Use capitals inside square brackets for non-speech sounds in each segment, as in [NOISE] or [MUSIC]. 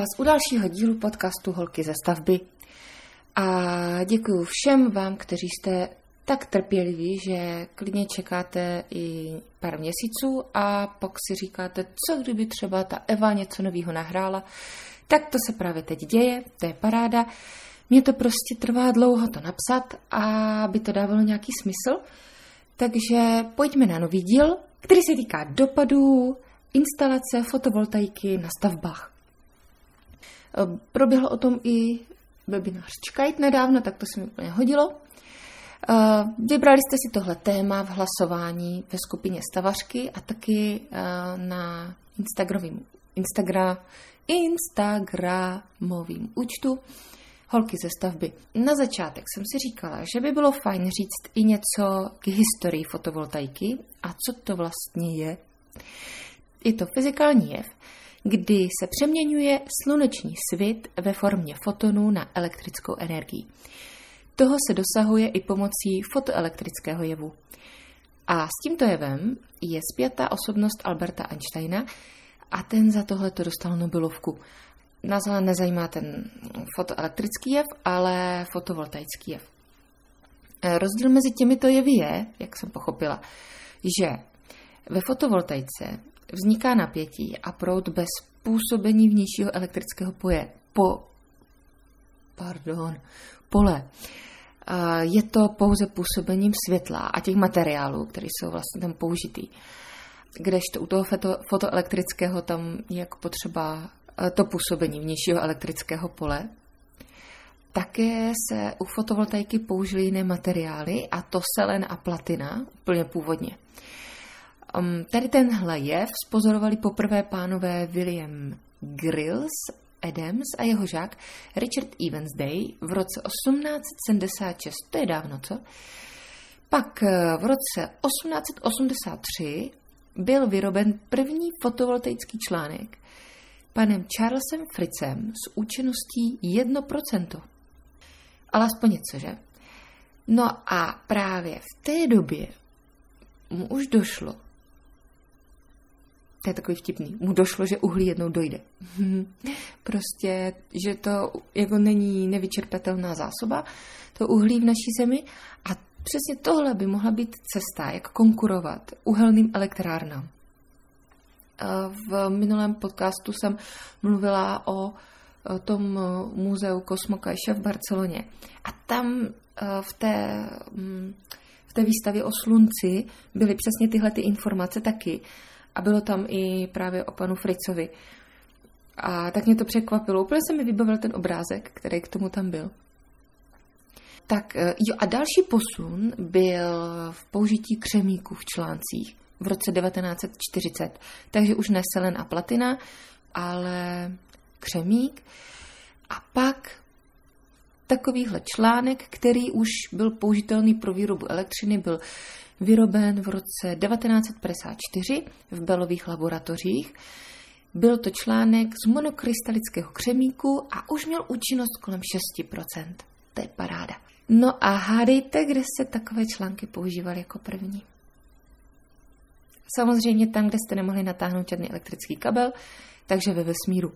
vás u dalšího dílu podcastu Holky ze stavby. A děkuji všem vám, kteří jste tak trpěliví, že klidně čekáte i pár měsíců a pak si říkáte, co kdyby třeba ta Eva něco nového nahrála. Tak to se právě teď děje, to je paráda. Mně to prostě trvá dlouho to napsat, aby to dávalo nějaký smysl. Takže pojďme na nový díl, který se týká dopadů instalace fotovoltaiky na stavbách. Proběhl o tom i webinář Čkajt nedávno, tak to se mi úplně hodilo. Vybrali jste si tohle téma v hlasování ve skupině Stavařky a taky na Instagramovým, Instagram, Instagramovým účtu Holky ze stavby. Na začátek jsem si říkala, že by bylo fajn říct i něco k historii fotovoltaiky a co to vlastně je. Je to fyzikální jev, kdy se přeměňuje sluneční svit ve formě fotonů na elektrickou energii. Toho se dosahuje i pomocí fotoelektrického jevu. A s tímto jevem je zpěta osobnost Alberta Einsteina a ten za tohle to dostal Nobelovku. Nás ale nezajímá ten fotoelektrický jev, ale fotovoltaický jev. Rozdíl mezi těmito jevy je, jak jsem pochopila, že ve fotovoltaice vzniká napětí a proud bez působení vnějšího elektrického poje, po, pardon, pole. Je to pouze působením světla a těch materiálů, které jsou vlastně tam použitý. Kdežto u toho foto, fotoelektrického tam je jako potřeba to působení vnějšího elektrického pole. Také se u fotovoltaiky použily jiné materiály, a to selen a platina, úplně původně. Um, tady tenhle jev spozorovali poprvé pánové William Grills Adams a jeho žák Richard Evansday v roce 1876, to je dávno, co? Pak eh, v roce 1883 byl vyroben první fotovoltaický článek panem Charlesem Fritzem s účinností 1%. Ale aspoň něco, že? No a právě v té době mu už došlo, to je takový vtipný, mu došlo, že uhlí jednou dojde. [LAUGHS] prostě, že to jako není nevyčerpatelná zásoba, to uhlí v naší zemi a přesně tohle by mohla být cesta, jak konkurovat uhelným elektrárnám. V minulém podcastu jsem mluvila o tom muzeu Kosmokajša v Barceloně. A tam v té, mm, v té výstavě o slunci byly přesně tyhle ty informace taky. A bylo tam i právě o panu Fricovi. A tak mě to překvapilo. Úplně se mi vybavil ten obrázek, který k tomu tam byl. Tak e, jo, a další posun byl v použití křemíků v článcích v roce 1940. Takže už ne selen a platina, ale křemík. A pak takovýhle článek, který už byl použitelný pro výrobu elektřiny, byl vyroben v roce 1954 v Belových laboratořích. Byl to článek z monokrystalického křemíku a už měl účinnost kolem 6%. To je paráda. No a hádejte, kde se takové články používaly jako první. Samozřejmě tam, kde jste nemohli natáhnout žádný elektrický kabel, takže ve vesmíru.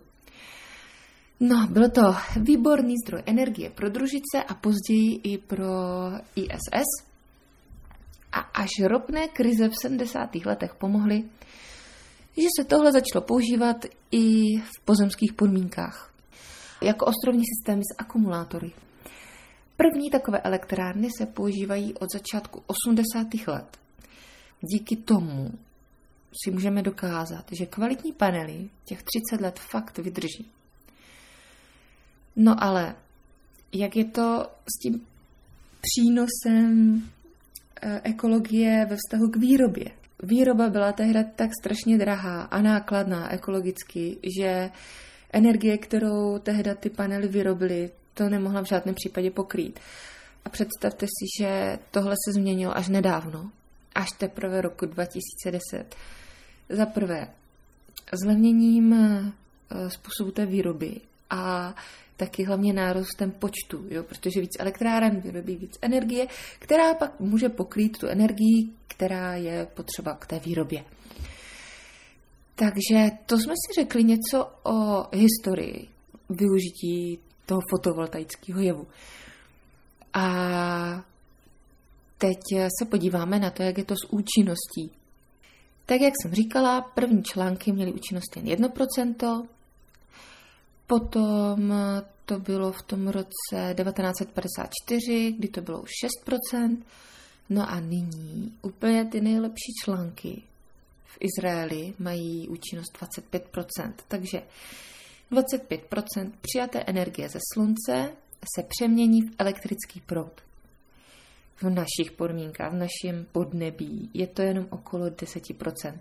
No, byl to výborný zdroj energie pro družice a později i pro ISS. A až ropné krize v 70. letech pomohly, že se tohle začalo používat i v pozemských podmínkách, jako ostrovní systémy s akumulátory. První takové elektrárny se používají od začátku 80. let. Díky tomu si můžeme dokázat, že kvalitní panely těch 30 let fakt vydrží. No ale jak je to s tím přínosem ekologie ve vztahu k výrobě? Výroba byla tehdy tak strašně drahá a nákladná ekologicky, že energie, kterou tehdy ty panely vyrobily, to nemohla v žádném případě pokrýt. A představte si, že tohle se změnilo až nedávno, až teprve roku 2010. Za prvé, zlevněním eh, způsobu té výroby a taky hlavně nárůstem počtu, jo, protože víc elektráren vyrobí víc energie, která pak může pokrýt tu energii, která je potřeba k té výrobě. Takže to jsme si řekli něco o historii využití toho fotovoltaického jevu. A teď se podíváme na to, jak je to s účinností. Tak, jak jsem říkala, první články měly účinnost jen 1%, potom to bylo v tom roce 1954, kdy to bylo už 6%, no a nyní úplně ty nejlepší články v Izraeli mají účinnost 25%, takže 25% přijaté energie ze slunce se přemění v elektrický proud. V našich podmínkách, v našem podnebí je to jenom okolo 10%.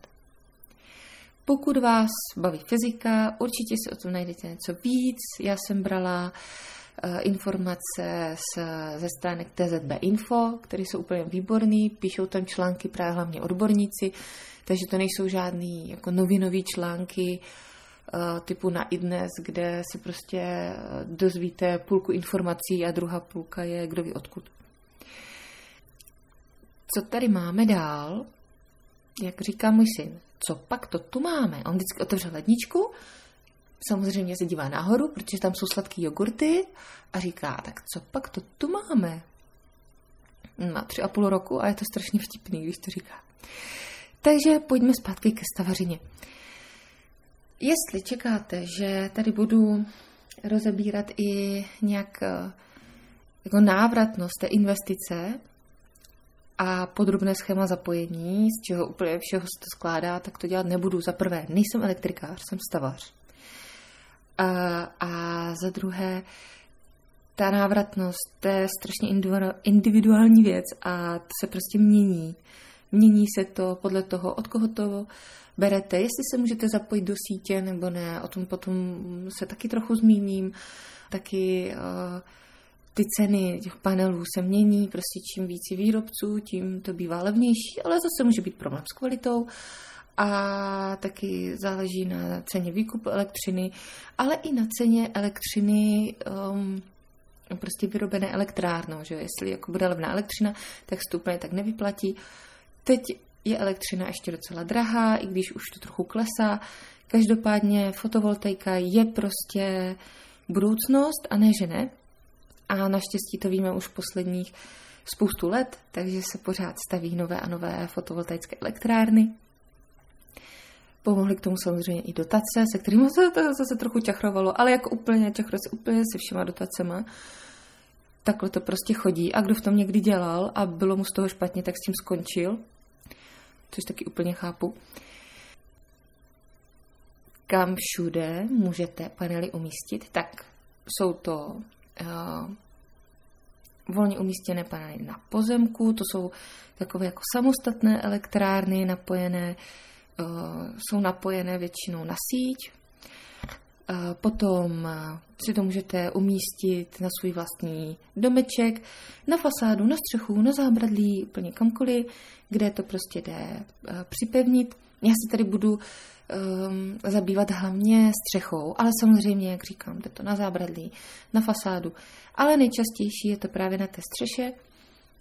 Pokud vás baví fyzika, určitě si o tom najdete něco víc. Já jsem brala uh, informace z, ze stránek TZB Info, které jsou úplně výborný, píšou tam články právě hlavně odborníci, takže to nejsou žádný jako novinové články, Eh, typu na iDnes, kde se prostě eh, dozvíte půlku informací a druhá půlka je kdo ví odkud. Co tady máme dál? Jak říká můj syn, co pak to tu máme? On vždycky otevře ledničku, samozřejmě se dívá nahoru, protože tam jsou sladký jogurty a říká, tak co pak to tu máme? Má tři a půl roku a je to strašně vtipný, když to říká. Takže pojďme zpátky ke stavařině. Jestli čekáte, že tady budu rozebírat i nějak eh, jako návratnost té investice a podrobné schéma zapojení, z čeho úplně všeho se to skládá, tak to dělat nebudu. Za prvé, nejsem elektrikář, jsem stavař. A, a za druhé, ta návratnost, to je strašně individuální věc a se prostě mění. Mění se to podle toho, od koho to berete, jestli se můžete zapojit do sítě nebo ne, o tom potom se taky trochu zmíním. Taky uh, ty ceny těch panelů se mění, prostě čím víc výrobců, tím to bývá levnější, ale zase může být problém s kvalitou a taky záleží na ceně výkupu elektřiny, ale i na ceně elektřiny um, prostě vyrobené elektrárnou, že jestli jako bude levná elektřina, tak úplně tak nevyplatí. Teď je elektřina ještě docela drahá, i když už to trochu klesá. Každopádně fotovoltaika je prostě budoucnost a ne, že ne. A naštěstí to víme už posledních spoustu let, takže se pořád staví nové a nové fotovoltaické elektrárny. Pomohly k tomu samozřejmě i dotace, se kterými se to zase trochu čachrovalo, ale jako úplně čachro se úplně se všema dotacema. Takhle to prostě chodí a kdo v tom někdy dělal a bylo mu z toho špatně, tak s tím skončil což taky úplně chápu. Kam všude můžete panely umístit, tak jsou to volně umístěné panely na pozemku, to jsou takové jako samostatné elektrárny napojené, uh, jsou napojené většinou na síť, Potom si to můžete umístit na svůj vlastní domeček, na fasádu, na střechu, na zábradlí, úplně kamkoliv, kde to prostě jde připevnit. Já se tady budu um, zabývat hlavně střechou, ale samozřejmě, jak říkám, jde to na zábradlí, na fasádu. Ale nejčastější je to právě na té střeše,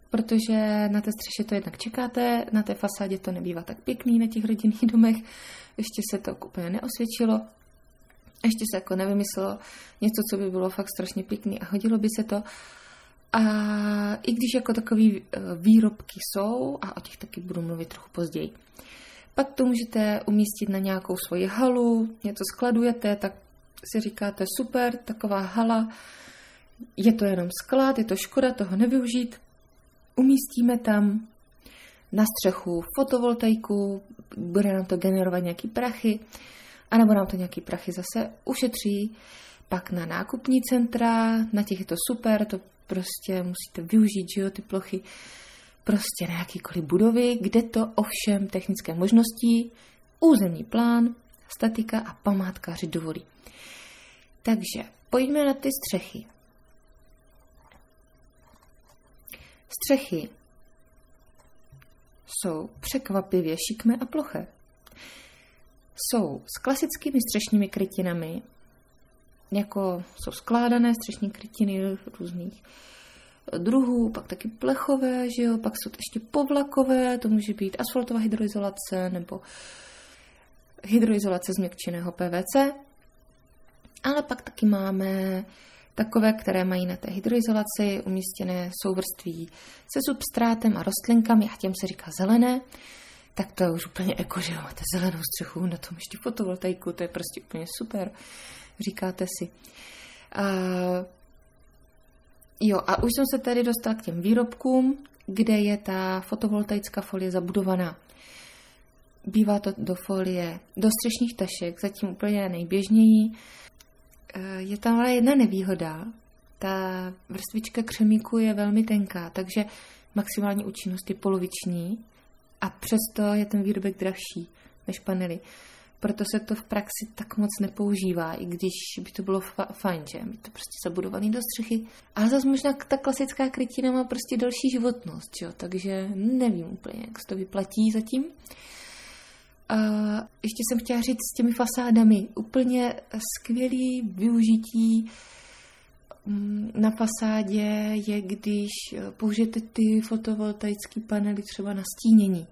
protože na té střeše to jednak čekáte, na té fasádě to nebývá tak pěkný na těch rodinných domech, ještě se to úplně neosvědčilo, ještě se jako nevymyslelo něco, co by bylo fakt strašně pěkný a hodilo by se to. A i když jako takové e, výrobky jsou, a o těch taky budu mluvit trochu později, pak to můžete umístit na nějakou svoji halu, něco skladujete, tak si říkáte super, taková hala, je to jenom sklad, je to škoda toho nevyužít. Umístíme tam na střechu fotovoltaiku, bude nám to generovat nějaký prachy, anebo nám to nějaký prachy zase ušetří, pak na nákupní centra, na těch je to super, to prostě musíte využít, že jo, ty plochy, prostě na jakýkoliv budovy, kde to ovšem technické možnosti, územní plán, statika a památkáři dovolí. Takže pojďme na ty střechy. Střechy jsou překvapivě šikmé a ploché jsou s klasickými střešními krytinami, jako jsou skládané střešní krytiny různých druhů, pak taky plechové, že jo, pak jsou to ještě povlakové, to může být asfaltová hydroizolace nebo hydroizolace změkčeného PVC. Ale pak taky máme takové, které mají na té hydroizolaci umístěné souvrství se substrátem a rostlinkami a těm se říká zelené, tak to je už úplně jako, že máte zelenou střechu, na tom ještě fotovoltaiku, to je prostě úplně super, říkáte si. A, jo, a už jsem se tady dostala k těm výrobkům, kde je ta fotovoltaická folie zabudovaná. Bývá to do folie, do střešních tašek, zatím úplně nejběžněji. Eh, je tam ale jedna nevýhoda. Ta vrstvička křemíku je velmi tenká, takže maximální účinnost je poloviční a přesto je ten výrobek dražší než panely. Proto se to v praxi tak moc nepoužívá, i když by to bylo fa- fajn, že je to prostě zabudovaný do střechy. Ale zase možná ta klasická krytina má prostě další životnost, že? takže nevím úplně, jak se to vyplatí zatím. A ještě jsem chtěla říct s těmi fasádami. Úplně skvělý využití mm, na fasádě je, když použijete ty fotovoltaické panely třeba na stínění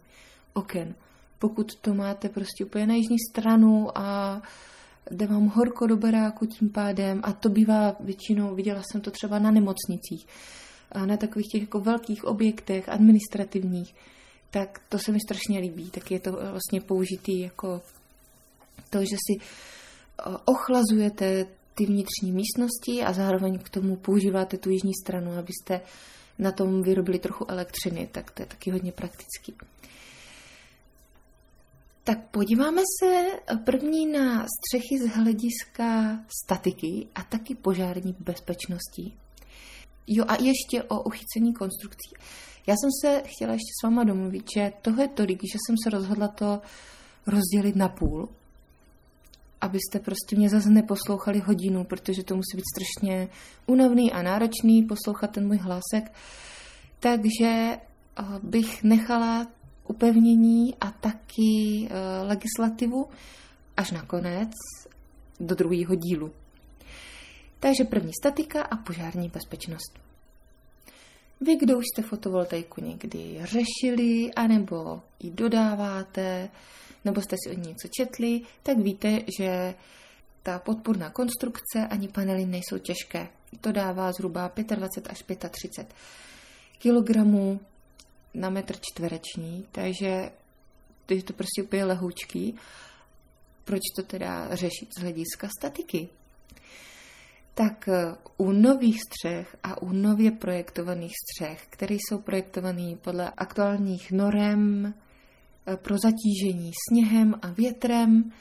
oken. Pokud to máte prostě úplně na jižní stranu a jde vám horko do baráku tím pádem a to bývá většinou, viděla jsem to třeba na nemocnicích, a na takových těch jako velkých objektech administrativních, tak to se mi strašně líbí. Tak je to vlastně použitý jako to, že si eh, ochlazujete ty vnitřní místnosti a zároveň k tomu používáte tu jižní stranu, abyste na tom vyrobili trochu elektřiny, tak to je taky hodně praktický. Tak podíváme se první na střechy z hlediska statiky a taky požární bezpečnosti. Jo a ještě o uchycení konstrukcí. Já jsem se chtěla ještě s váma domluvit, že toho je tolik, že jsem se rozhodla to rozdělit na půl, abyste prostě mě zase neposlouchali hodinu, protože to musí být strašně únavný a náročný poslouchat ten můj hlásek. Takže eh, bych nechala upevnění a taky eh, legislativu až nakonec do druhého dílu. Takže první statika a požární bezpečnost. Vy, kdo už jste fotovoltaiku někdy řešili, anebo ji dodáváte, nebo jste si od ní něco četli, tak víte, že ta podporná konstrukce ani panely nejsou těžké. To dává zhruba 25 až 35 kilogramů na metr čtvereční, takže to je to prostě úplně lehoučký. Proč to teda řešit z hlediska statiky? Tak eh, u nových střech a u nově projektovaných střech, které jsou projektované podle aktuálních norem eh, pro zatížení sněhem a větrem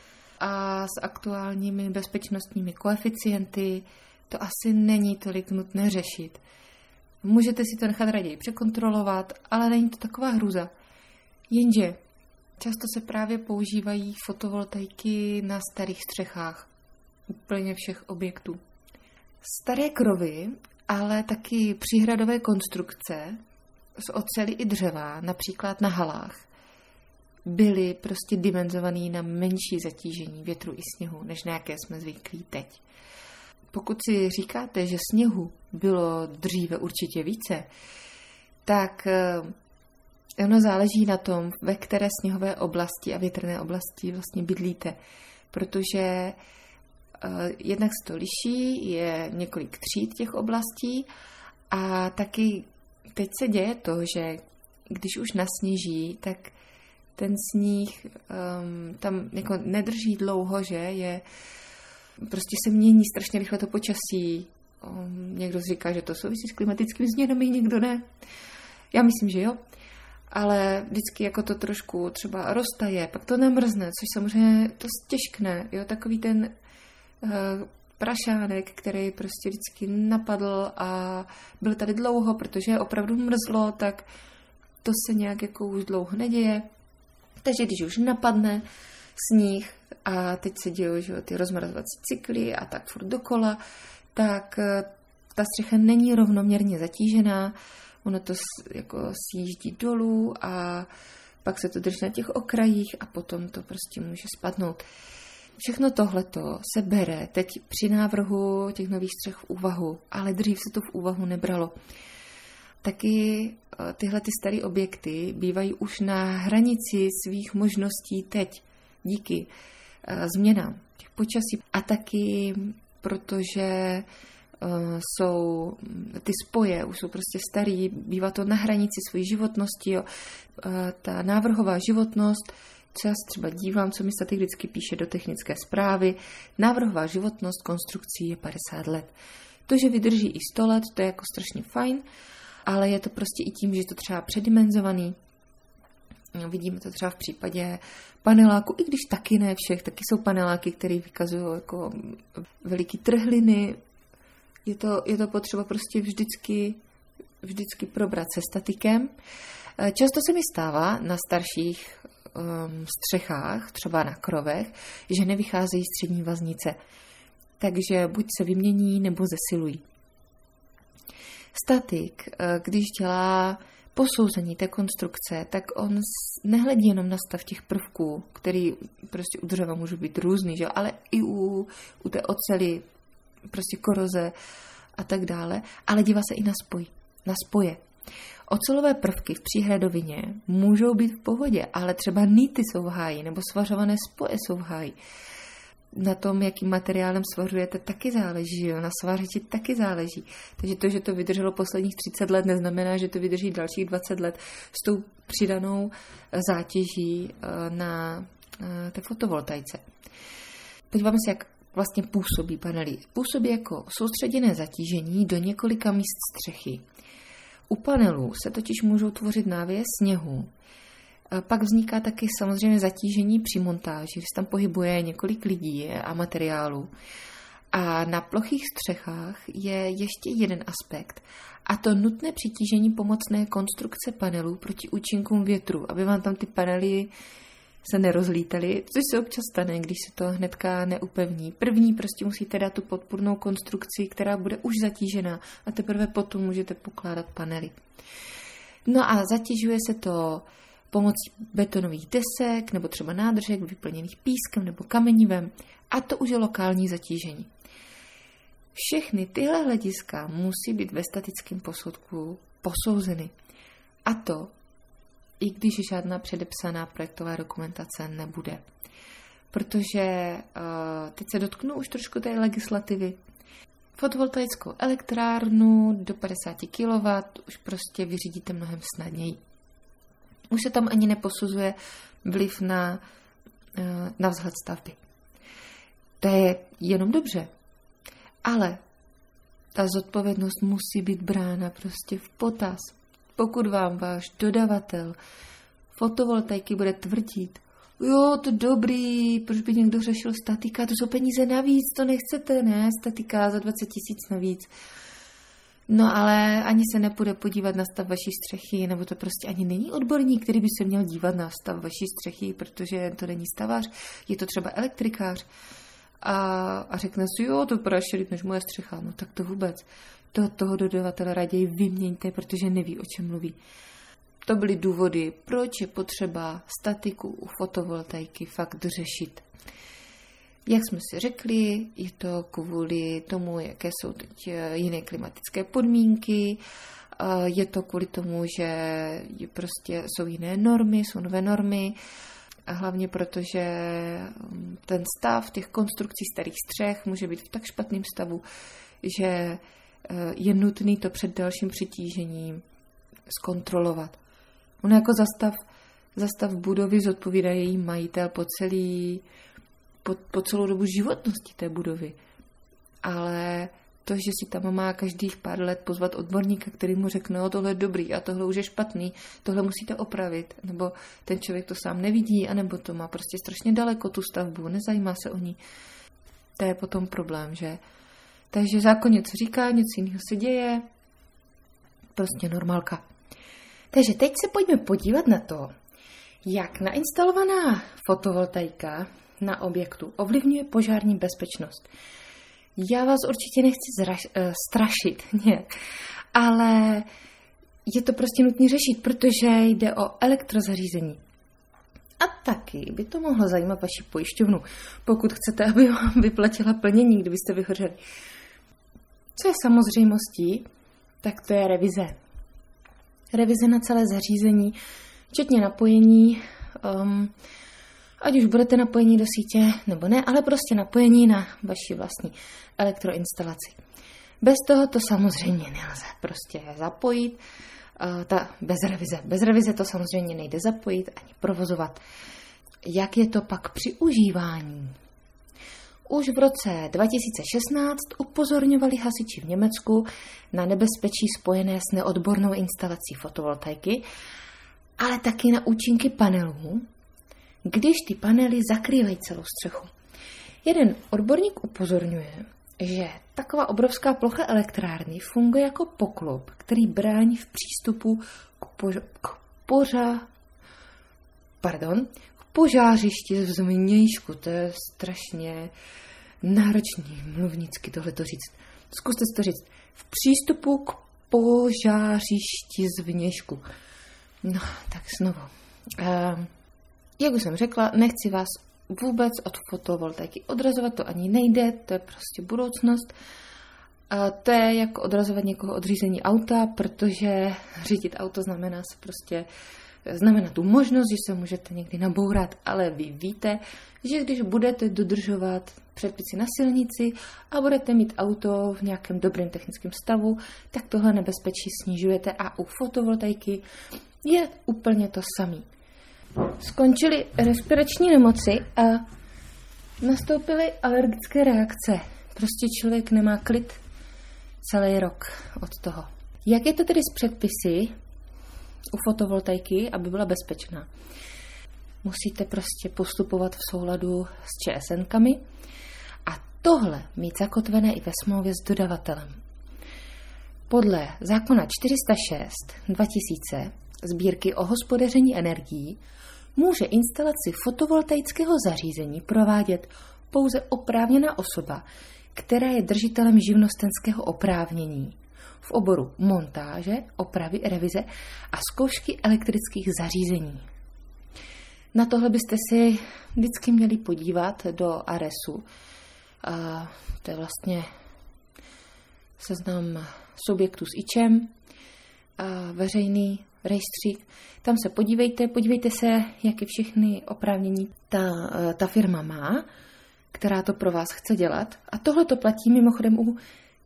a s aktuálními bezpečnostními koeficienty, to asi není tolik nutné řešit. Můžete si to nechat raději překontrolovat, ale není to taková hruza. Jenže často se právě používají fotovoltaiky na starých střechách úplně všech objektů. Staré krovy, ale taky příhradové konstrukce z oceli i dřeva, například na halách, byly prostě dimenzovaný na menší zatížení větru i sněhu, než na jaké jsme zvyklí teď. Pokud si říkáte, že sněhu bylo dříve určitě více, tak eh, ono záleží na tom, ve které sněhové oblasti a větrné oblasti vlastně bydlíte. Protože eh, jednak se to liší, je několik tříd těch oblastí a taky teď se děje to, že když už nasněží, tak ten sníh um, tam jako nedrží dlouho, že je prostě se mění strašně rychle to počasí. Um, někdo říká, že to souvisí s klimatickými změnami, někdo ne. Já myslím, že jo. Ale vždycky jako to trošku třeba roztaje, pak to namrzne, což samozřejmě to stěžkne. Jo, takový ten uh, prašánek, který prostě vždycky napadl a byl tady dlouho, protože opravdu mrzlo, tak to se nějak jako už dlouho neděje. Takže když už napadne sníh, a teď se dějí že, ty rozmrazovací cykly a tak furt dokola, tak eh, ta střecha není rovnoměrně zatížená, ono to jako sjíždí dolů a pak se to drží na těch okrajích a potom to prostě může spadnout. Všechno tohleto se bere teď při návrhu těch nových střech v úvahu, ale dřív se to v úvahu nebralo. Taky eh, tyhle ty staré objekty bývají už na hranici svých možností teď díky změnám těch počasí a taky protože uh, jsou ty spoje, už jsou prostě starý, bývá to na hranici své životnosti, jo. Uh, ta návrhová životnost, co já třeba dívám, co mi statik vždycky píše do technické zprávy, návrhová životnost konstrukcí je 50 let. To, že vydrží i 100 let, to je jako strašně fajn, ale je to prostě i tím, že je to třeba předimenzovaný, vidíme to třeba v případě paneláku, i když taky ne všech, taky jsou paneláky, které vykazují jako veliký trhliny. Je to, je to potřeba prostě vždycky, vždycky probrat se statikem. Eh, často se mi stává na starších um, střechách, třeba na krovech, že nevycházejí střední vaznice. Takže buď se vymění, nebo zesilují. Statik, eh, když dělá posouzení té konstrukce, tak on nehledí jenom na stav těch prvků, který prostě u dřeva můžou být různý, že? ale i u, u té ocely, prostě koroze a tak dále, ale dívá se i na spoj, na spoje. Ocelové prvky v příhradovině můžou být v pohodě, ale třeba nýty jsou v háji, nebo svařované spoje jsou v háji na tom, jakým materiálem svařujete, taky záleží. Jo? Na svařiči taky záleží. Takže to, že to vydrželo posledních 30 let, neznamená, že to vydrží dalších 20 let s tou přidanou eh, zátěží eh, na eh, té fotovoltaice. Podíváme se, jak vlastně působí panely. Působí jako soustředěné zatížení do několika míst střechy. U panelů se totiž můžou tvořit návěje sněhu, pak vzniká taky samozřejmě zatížení při montáži, když tam pohybuje několik lidí a materiálů. A na plochých střechách je ještě jeden aspekt, a to nutné přitížení pomocné konstrukce panelů proti účinkům větru, aby vám tam ty panely se nerozlítaly, což se občas stane, když se to hnedka neupevní. První prostě musíte dát tu podpůrnou konstrukci, která bude už zatížená a teprve potom můžete pokládat panely. No a zatěžuje se to pomocí betonových desek nebo třeba nádržek vyplněných pískem nebo kamenivem a to už je lokální zatížení. Všechny tyhle hlediska musí být ve statickém posudku posouzeny. A to, i když žádná předepsaná projektová dokumentace nebude. Protože uh, teď se dotknu už trošku té legislativy. Fotovoltaickou elektrárnu do 50 kW už prostě vyřídíte mnohem snadněji. Už se tam ani neposuzuje vliv na, eh, na vzhled stavby. To je jenom dobře. Ale ta zodpovědnost musí být brána prostě v potaz. Pokud vám váš dodavatel fotovoltaiky bude tvrdit, jo, to dobrý, proč by někdo řešil statika, to jsou peníze navíc, to nechcete, ne, statika za 20 tisíc navíc. No ale ani se nepůjde podívat na stav vaší střechy, nebo to prostě ani není odborník, který by se měl dívat na stav vaší střechy, protože to není stavař, je to třeba elektrikář. A, a řekne si, jo, to vypadá ještě než moje střecha. No tak to vůbec. To, toho dodavatele raději vyměňte, protože neví, o čem mluví. To byly důvody, proč je potřeba statiku u fotovoltaiky fakt řešit. Jak jsme si řekli, je to kvůli tomu, jaké jsou teď eh, jiné klimatické podmínky, eh, je to kvůli tomu, že prostě jsou jiné normy, jsou nové normy, a hlavně proto, že mm, ten stav těch konstrukcí starých střech může být v tak špatném stavu, že eh, je nutný to před dalším přitížením zkontrolovat. Ono jako zastav, zastav budovy zodpovídá její majitel po celý po, po celou dobu životnosti té budovy. Ale to, že si tam má každých pár let pozvat odborníka, který mu řekne, no tohle je dobrý a tohle už je špatný, tohle musíte opravit, nebo ten člověk to sám nevidí, anebo to má prostě strašně daleko tu stavbu, nezajímá se o ní. To je potom problém, že? Takže zákon něco říká, něco jiného se děje, prostě normálka. Takže teď se pojďme podívat na to, jak nainstalovaná fotovoltaika na objektu ovlivňuje požární bezpečnost. Já vás určitě nechci zraš, uh, strašit, [LAUGHS] ne, ale je to prostě nutné řešit, protože jde o elektrozařízení. A taky by to mohlo zajímat vaši pojišťovnu, pokud chcete, [LAUGHS] aby vám vyplatila plnění, kdybyste vyhořeli. Co je samozřejmostí, tak to je revize. Revize na celé zařízení, včetně napojení, um, ať už budete napojení do sítě nebo ne, ale prostě napojení na vaši vlastní elektroinstalaci. Bez toho to samozřejmě nelze prostě zapojit, ta, bez revize. Bez revize to samozřejmě nejde zapojit ani provozovat. Jak je to pak při užívání? Už v roce 2016 upozorňovali hasiči v Německu na nebezpečí spojené s neodbornou instalací fotovoltaiky, ale taky na účinky panelů, když ty panely zakrývají celou střechu. Jeden odborník upozorňuje, že taková obrovská plocha elektrárny funguje jako poklop, který brání v přístupu k, pořa, k pořa, pardon, k požářišti z zvnějšku. To je strašně náročný mluvnicky tohle to říct. Zkuste to říct. V přístupu k požářišti zvnějšku. No, tak znovu. Uh, jak už jsem řekla, nechci vás vůbec od fotovoltaiky odrazovat, to ani nejde, to je prostě budoucnost. A to je jako odrazovat někoho od řízení auta, protože řídit auto znamená se prostě znamená tu možnost, že se můžete někdy nabourat, ale vy víte, že když budete dodržovat předpisy na silnici a budete mít auto v nějakém dobrém technickém stavu, tak tohle nebezpečí snižujete a u fotovoltaiky je úplně to samé. Skončily respirační nemoci a nastoupily alergické reakce. Prostě člověk nemá klid celý rok od toho. Jak je to tedy s předpisy u fotovoltaiky, aby byla bezpečná? Musíte prostě postupovat v souladu s ČSNkami a tohle mít zakotvené i ve smlouvě s dodavatelem. Podle zákona 406 2000 sbírky o hospodaření energií může instalaci fotovoltaického zařízení provádět pouze oprávněná osoba, která je držitelem živnostenského oprávnění v oboru montáže, opravy, revize a zkoušky elektrických zařízení. Na tohle byste si vždycky měli podívat do ARESu. A to je vlastně seznam subjektů s IČem, a veřejný rejstřík. Tam se podívejte, podívejte se, jaké všechny oprávnění ta, eh, ta firma má, která to pro vás chce dělat. A tohle to platí mimochodem u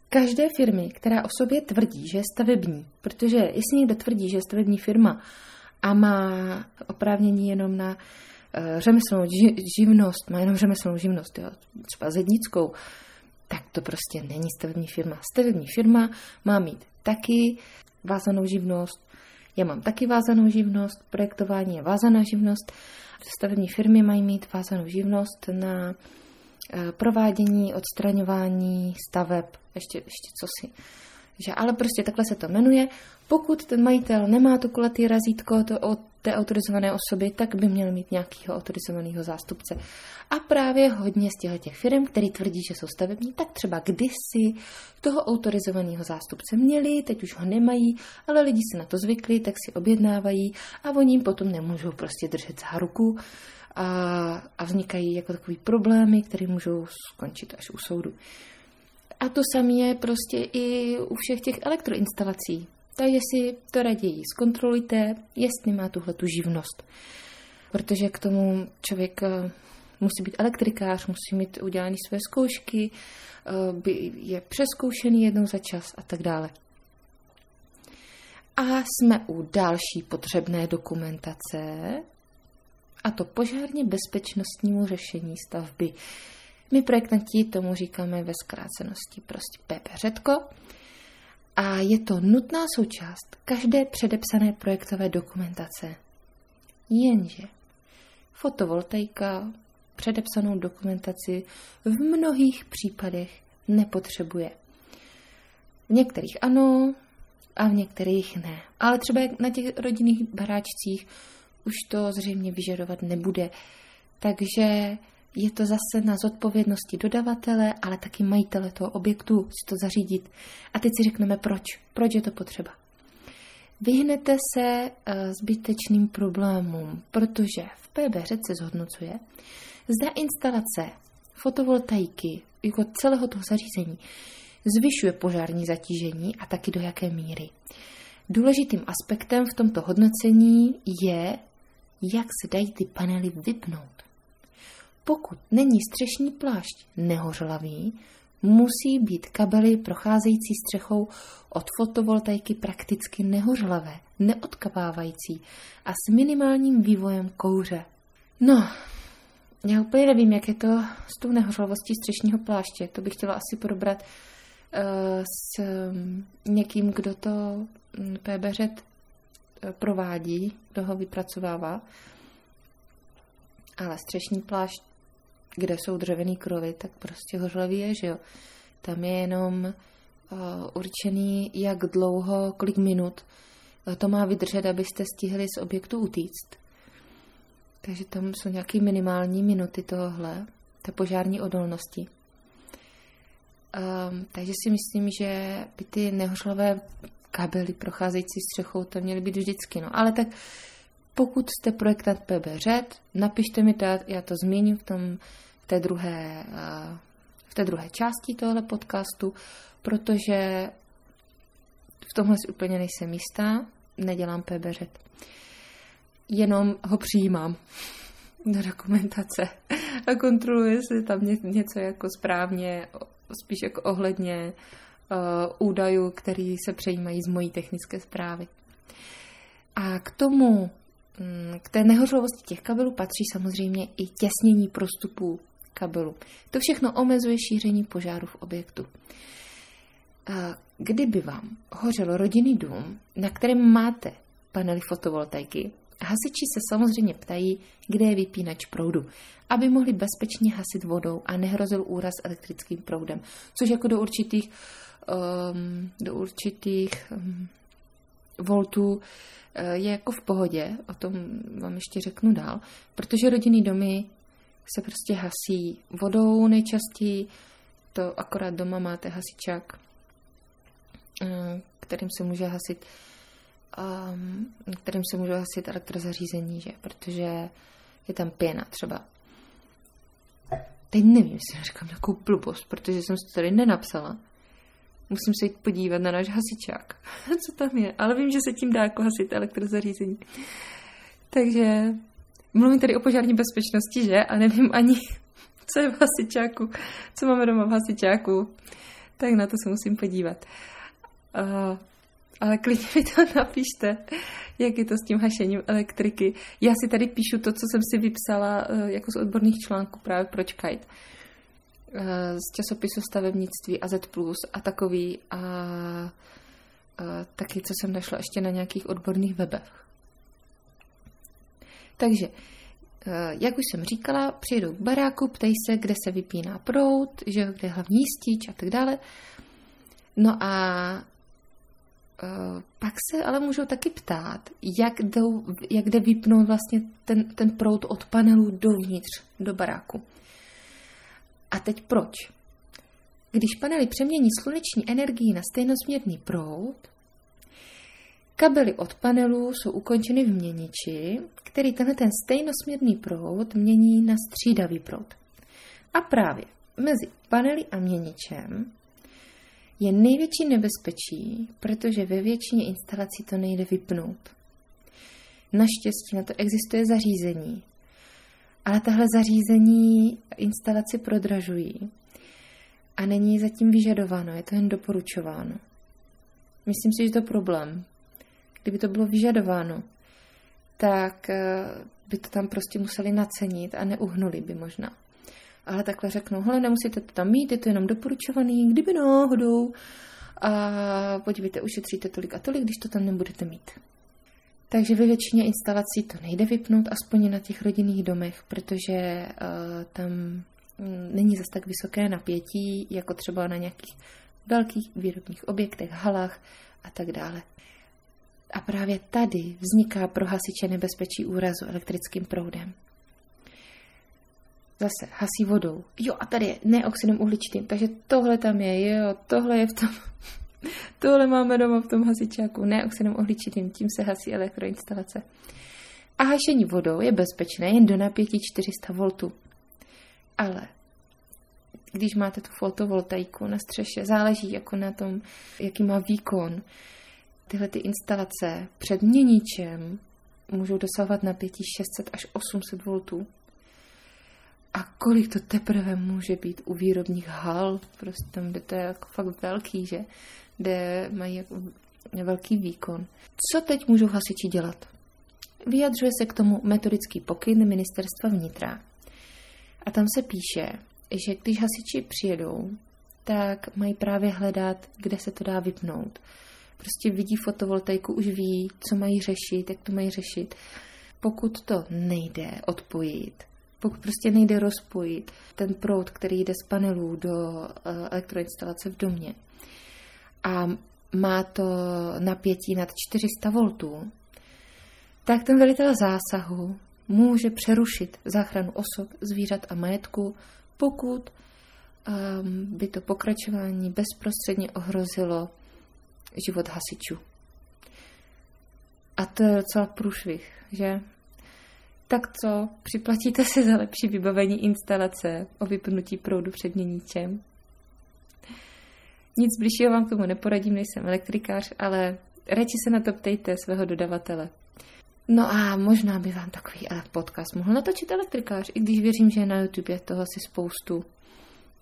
každé firmy, která o sobě tvrdí, že je stavební. Protože jestli někdo tvrdí, že je stavební firma a má oprávnění jenom na uh, řemeslnou živnost, má jenom řemeslnou živnost, jo, třeba zednickou, tak to prostě není stavební firma. Stavební firma má mít taky vázanou živnost, já mám taky vázanou živnost, projektování je vázaná živnost, stavební firmy mají mít vázanou živnost na eh, provádění, odstraňování staveb, ještě, ještě co si. Že, ale prostě takhle se to jmenuje. Pokud ten majitel nemá to kulatý razítko to od té autorizované osoby, tak by měl mít nějakého autorizovaného zástupce. A právě hodně z těch firm, který tvrdí, že jsou stavební, tak třeba kdysi toho autorizovaného zástupce měli, teď už ho nemají, ale lidi si na to zvykli, tak si objednávají a oni jim potom nemůžou prostě držet za ruku a, a vznikají jako takový problémy, které můžou skončit až u soudu. A to samé je prostě i u všech těch elektroinstalací. Takže si to raději zkontrolujte, jestli má tuhle tu živnost. Protože k tomu člověk eh, musí být elektrikář, musí mít udělané své zkoušky, eh, je přeskoušený jednou za čas a tak dále. A jsme u další potřebné dokumentace, a to požárně bezpečnostnímu řešení stavby. My projektanti tomu říkáme ve zkrácenosti prostě PP Řetko a je to nutná součást každé předepsané projektové dokumentace. Jenže fotovoltaika předepsanou dokumentaci v mnohých případech nepotřebuje. V některých ano a v některých ne. Ale třeba na těch rodinných baráčcích už to zřejmě vyžadovat nebude. Takže je to zase na zodpovědnosti dodavatele, ale taky majitele toho objektu si to zařídit. A teď si řekneme proč. Proč je to potřeba. Vyhnete se eh, zbytečným problémům, protože v PB se zhodnocuje, zda instalace fotovoltaiky jako celého toho zařízení zvyšuje požární zatížení a taky do jaké míry. Důležitým aspektem v tomto hodnocení je, jak se dají ty panely vypnout. Pokud není střešní plášť nehořlavý, musí být kabely procházející střechou od fotovoltaiky prakticky nehořlavé, neodkapávající a s minimálním vývojem kouře. No, já úplně nevím, jak je to s tou nehořlavostí střešního pláště. To bych chtěla asi probrat uh, s um, někým, kdo to um, PBřet uh, provádí, kdo ho vypracovává. Ale střešní plášť, kde jsou dřevěný krovy, tak prostě hořlavý je, že jo. Tam je jenom uh, určený, jak dlouho, kolik minut uh, to má vydržet, abyste stihli z objektu utíct. Takže tam jsou nějaké minimální minuty tohohle, té požární odolnosti. Um, takže si myslím, že by ty nehořlavé kabely procházející střechou to měly být vždycky. No. Ale tak pokud jste projektant PB Řed, napište mi to, já to zmíním v, tom, v, té druhé, uh, v té druhé části tohle podcastu, protože v tomhle si úplně nejsem jistá, nedělám PB Řed jenom ho přijímám do dokumentace a kontroluji, jestli tam něco jako správně, spíš jako ohledně údajů, který se přejímají z mojí technické zprávy. A k tomu, k té nehořlovosti těch kabelů patří samozřejmě i těsnění prostupů kabelu. To všechno omezuje šíření požáru v objektu. Kdyby vám hořel rodinný dům, na kterém máte panely fotovoltaiky, Hasiči se samozřejmě ptají, kde je vypínač proudu, aby mohli bezpečně hasit vodou a nehrozil úraz elektrickým proudem, což jako do určitých, um, do určitých um, voltů uh, je jako v pohodě, o tom vám ještě řeknu dál, protože rodinný domy se prostě hasí vodou nejčastěji, to akorát doma máte hasičák, uh, kterým se může hasit um, kterým se můžou hasit elektrozařízení, že? protože je tam pěna třeba. Teď nevím, jestli říkám takovou blbost, protože jsem si to tady nenapsala. Musím se jít podívat na náš hasičák, [LAUGHS] co tam je. Ale vím, že se tím dá jako hasit elektrozařízení. Takže mluvím tady o požární bezpečnosti, že? A nevím ani, [LAUGHS] co je v hasičáku, co máme doma v hasičáku. Tak na to se musím podívat. Uh, ale klidně mi to [LAUGHS] napište, jak je to s tím hašením elektriky. Já si tady píšu to, co jsem si vypsala eh, jako z odborných článků právě pro Kite. Eh, z časopisu stavebnictví a Z+, a takový a, a taky, co jsem našla ještě na nějakých odborných webech. Takže, eh, jak už jsem říkala, přijdou k baráku, ptají se, kde se vypíná prout, že kde je hlavní jistič a tak dále. No a Eh, pak se ale můžou taky ptát, jak, jdou, jak jde vypnout vlastně ten, ten prout od panelu dovnitř, do baráku. A teď proč? Když panely přemění sluneční energii na stejnosměrný proud, kabely od panelu jsou ukončeny v měniči, který tenhle ten stejnosměrný proud mění na střídavý proud. A právě mezi panely a měničem je největší nebezpečí, protože ve většině instalací to nejde vypnout. Naštěstí na to existuje zařízení, ale tahle zařízení instalaci prodražují a není zatím vyžadováno, je to jen doporučováno. Myslím si, že to je problém. Kdyby to bylo vyžadováno, tak eh, by to tam prostě museli nacenit a neuhnuli by možná ale takhle řeknou, hele, nemusíte to tam mít, je to jenom doporučovaný, kdyby náhodou a podívejte, ušetříte tolik a tolik, když to tam nebudete mít. Takže ve většině instalací to nejde vypnout, aspoň na těch rodinných domech, protože uh, tam mm, není zas tak vysoké napětí, jako třeba na nějakých velkých výrobních objektech, halách a tak dále. A právě tady vzniká pro hasiče nebezpečí úrazu elektrickým proudem. Zase hasí vodou. Jo, a tady je neoxidem uhličitým, takže tohle tam je, jo, tohle je v tom. Tohle máme doma v tom hasičáku, neoxidem uhličitým, tím se hasí elektroinstalace. A hašení vodou je bezpečné jen do napětí 400 V. Ale když máte tu fotovoltaiku na střeše, záleží jako na tom, jaký má výkon. Tyhle ty instalace před měničem můžou dosahovat napětí 600 až 800 V A kolik to teprve může být u výrobních hal, prostě tam, kde to je jako fakt velký, že? Kde mají jako velký výkon. Co teď můžou hasiči dělat? Vyjadřuje se k tomu metodický pokyn ministerstva vnitra. A tam se píše, že když hasiči přijedou, tak mají právě hledat, kde se to dá vypnout. Prostě vidí fotovoltaiku, už ví, co mají řešit, jak to mají řešit. Pokud to nejde odpojit, pokud prostě nejde rozpojit ten proud, který jde z panelů do eh, elektroinstalace v domě a má to napětí nad 400 V, tak ten velitel zásahu může přerušit záchranu osob, zvířat a majetku, pokud um, by to pokračování bezprostředně ohrozilo život hasičů. A to je docela průšvih, že? Tak co, připlatíte si za lepší vybavení instalace o vypnutí proudu před měníčem? Nic bližšího vám k tomu neporadím, nejsem elektrikář, ale radši se na to ptejte svého dodavatele. No a možná by vám takový podcast mohl natočit elektrikář, i když věřím, že na YouTube je toho asi spoustu.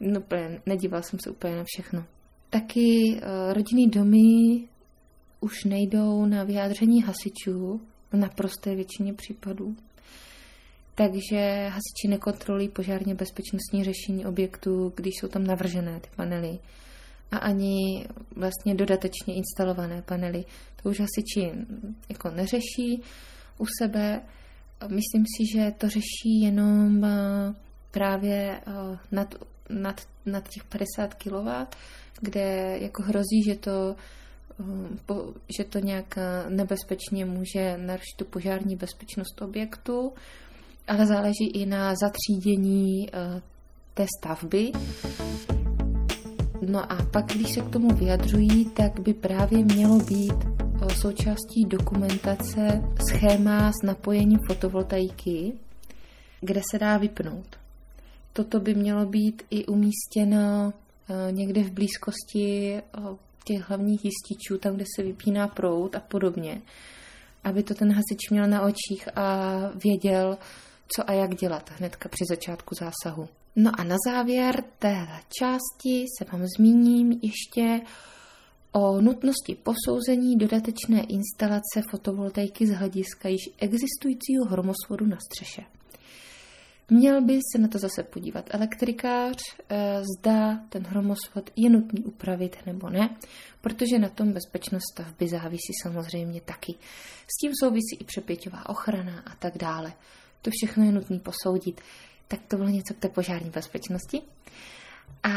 No, nedíval jsem se úplně na všechno. Taky uh, rodinný domy už nejdou na vyjádření hasičů v naprosté většině případů. Takže hasiči nekontrolují požárně bezpečnostní řešení objektů, když jsou tam navržené ty panely. A ani vlastně dodatečně instalované panely. To už hasiči jako neřeší u sebe. Myslím si, že to řeší jenom eh, právě eh, nad, nad, nad těch 50 kW, kde jako hrozí, že to eh, že to nějak nebezpečně může narušit tu požární bezpečnost objektu, ale záleží i na zatřídění té stavby. No a pak, když se k tomu vyjadřují, tak by právě mělo být součástí dokumentace schéma s napojením fotovoltaiky, kde se dá vypnout. Toto by mělo být i umístěno eh, někde v blízkosti eh, těch hlavních jističů, tam, kde se vypíná proud a podobně, aby to ten hasič měl na očích a věděl, co a jak dělat hnedka při začátku zásahu. No a na závěr té části se vám zmíním ještě o nutnosti posouzení dodatečné instalace fotovoltaiky z hlediska již existujícího hromosvodu na střeše. Měl by se na to zase podívat elektrikář, eh, zda ten hromosvod je nutný upravit nebo ne, protože na tom bezpečnost stavby závisí samozřejmě taky. S tím souvisí i přepěťová ochrana a tak dále. To všechno je nutné posoudit. Tak to bylo něco k té požární bezpečnosti. A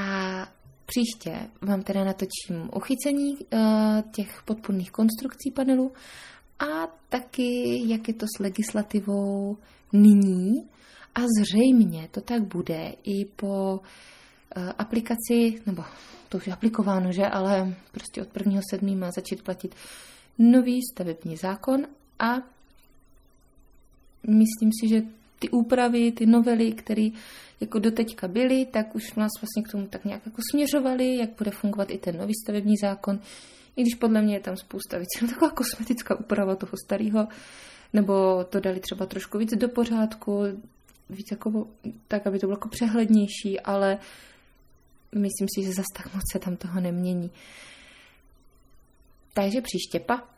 Příště vám teda natočím uchycení uh, těch podpůrných konstrukcí panelu a taky, jak je to s legislativou nyní. A zřejmě to tak bude i po uh, aplikaci, nebo to už je aplikováno, že, ale prostě od 1.7. má začít platit nový stavební zákon a myslím si, že ty úpravy, ty novely, které jako doteďka byly, tak už nás vlastně k tomu tak nějak jako směřovali, jak bude fungovat i ten nový stavební zákon. I když podle mě je tam spousta věcí, [LAUGHS] taková kosmetická úprava toho starého, nebo to dali třeba trošku víc do pořádku, víc jako, tak, aby to bylo jako přehlednější, ale myslím si, že zase tak moc se tam toho nemění. Takže příště pa.